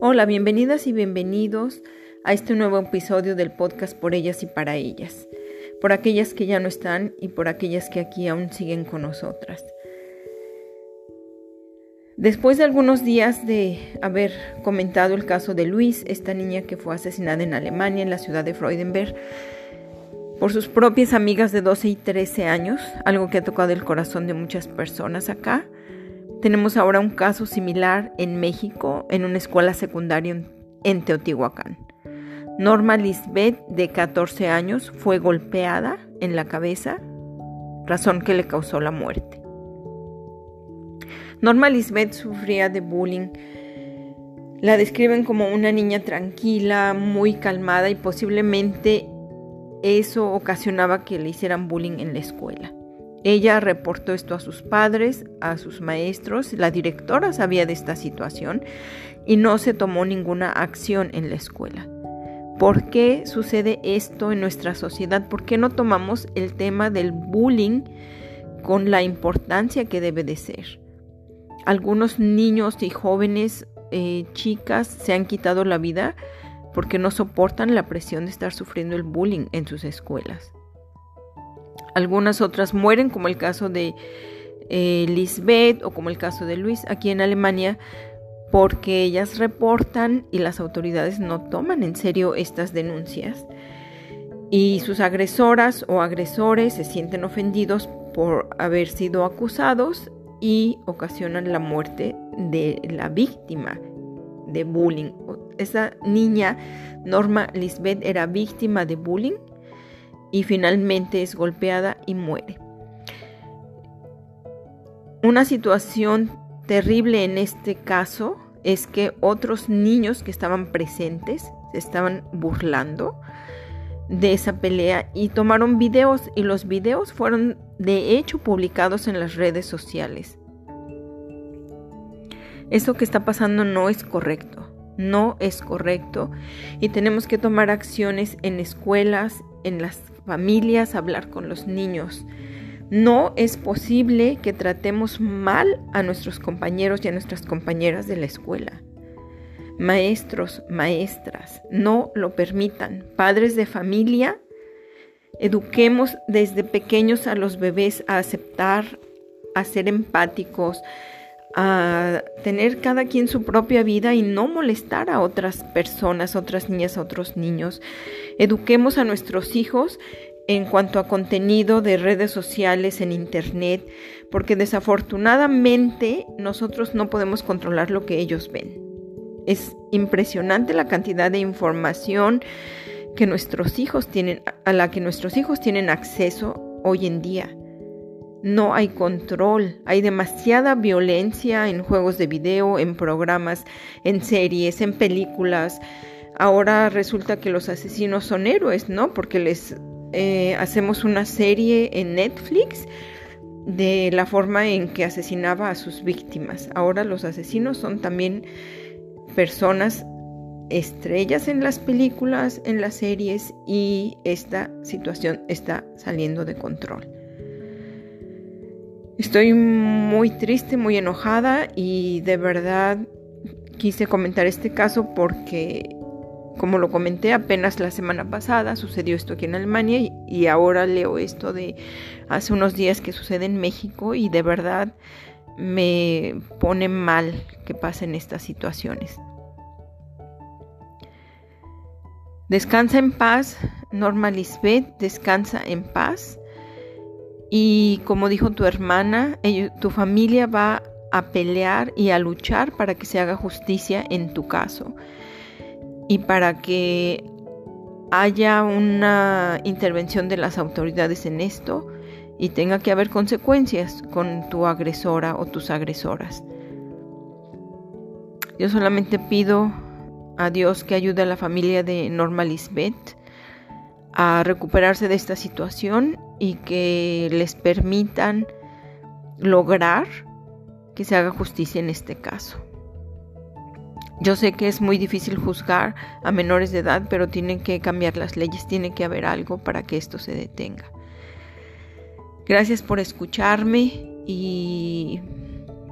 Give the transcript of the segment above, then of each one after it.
Hola, bienvenidas y bienvenidos a este nuevo episodio del podcast por ellas y para ellas, por aquellas que ya no están y por aquellas que aquí aún siguen con nosotras. Después de algunos días de haber comentado el caso de Luis, esta niña que fue asesinada en Alemania, en la ciudad de Freudenberg, por sus propias amigas de 12 y 13 años, algo que ha tocado el corazón de muchas personas acá, tenemos ahora un caso similar en México, en una escuela secundaria en Teotihuacán. Norma Lisbeth, de 14 años, fue golpeada en la cabeza, razón que le causó la muerte. Norma Lisbeth sufría de bullying. La describen como una niña tranquila, muy calmada y posiblemente eso ocasionaba que le hicieran bullying en la escuela. Ella reportó esto a sus padres, a sus maestros, la directora sabía de esta situación y no se tomó ninguna acción en la escuela. ¿Por qué sucede esto en nuestra sociedad? ¿Por qué no tomamos el tema del bullying con la importancia que debe de ser? Algunos niños y jóvenes, eh, chicas, se han quitado la vida porque no soportan la presión de estar sufriendo el bullying en sus escuelas. Algunas otras mueren, como el caso de eh, Lisbeth o como el caso de Luis aquí en Alemania, porque ellas reportan y las autoridades no toman en serio estas denuncias. Y sus agresoras o agresores se sienten ofendidos por haber sido acusados y ocasionan la muerte de la víctima de bullying. Esa niña, Norma Lisbeth, era víctima de bullying y finalmente es golpeada y muere. Una situación terrible en este caso es que otros niños que estaban presentes se estaban burlando de esa pelea y tomaron videos y los videos fueron de hecho publicados en las redes sociales. Eso que está pasando no es correcto, no es correcto y tenemos que tomar acciones en escuelas, en las familias, hablar con los niños. No es posible que tratemos mal a nuestros compañeros y a nuestras compañeras de la escuela. Maestros, maestras, no lo permitan. Padres de familia, eduquemos desde pequeños a los bebés a aceptar, a ser empáticos, a tener cada quien su propia vida y no molestar a otras personas, otras niñas, a otros niños. Eduquemos a nuestros hijos en cuanto a contenido de redes sociales en Internet, porque desafortunadamente nosotros no podemos controlar lo que ellos ven. Es impresionante la cantidad de información que nuestros hijos tienen, a la que nuestros hijos tienen acceso hoy en día. No hay control, hay demasiada violencia en juegos de video, en programas, en series, en películas. Ahora resulta que los asesinos son héroes, ¿no? Porque les eh, hacemos una serie en Netflix de la forma en que asesinaba a sus víctimas. Ahora los asesinos son también personas estrellas en las películas, en las series y esta situación está saliendo de control. Estoy muy triste, muy enojada y de verdad quise comentar este caso porque, como lo comenté apenas la semana pasada, sucedió esto aquí en Alemania y, ahora leo esto de hace unos días que sucede en México y de verdad me pone mal que pasen estas situaciones. Descansa en paz, Norma Lisbeth, descansa en paz. Y como dijo tu hermana, tu familia va a pelear y a luchar para que se haga justicia en tu caso y para que haya una intervención de las autoridades en esto y tenga que haber consecuencias con tu agresora o tus agresoras. Yo solamente pido a Dios que ayude a la familia de Norma Lisbeth a recuperarse de esta situación y que les permitan lograr que se haga justicia en este caso. Yo sé que es muy difícil juzgar a menores de edad, pero tienen que cambiar las leyes, tiene que haber algo para que esto se detenga. Gracias por escucharme y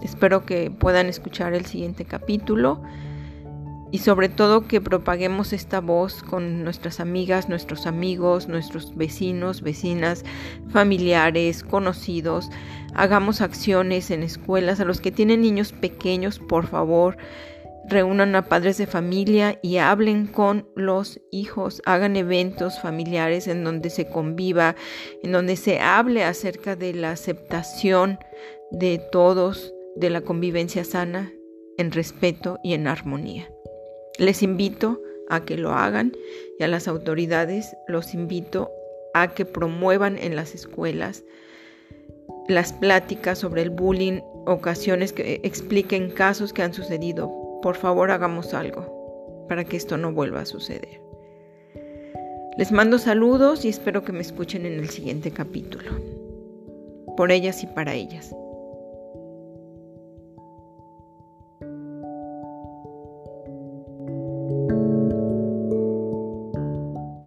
espero que puedan escuchar el siguiente capítulo y sobre todo que propaguemos esta voz con nuestras amigas, nuestros amigos, nuestros vecinos, vecinas, familiares, conocidos. Hagamos acciones en escuelas. A los que tienen niños pequeños, por favor, reúnan a padres de familia y hablen con los hijos. Hagan eventos familiares en donde se conviva, en donde se hable acerca de la aceptación de todos, de la convivencia sana, en respeto y en armonía. Les invito a que lo hagan y a las autoridades los invito a que promuevan en las escuelas las pláticas sobre el bullying, ocasiones que expliquen casos que han sucedido. Por favor, hagamos algo para que esto no vuelva a suceder. Les mando saludos y espero que me escuchen en el siguiente capítulo. Por ellas y para ellas.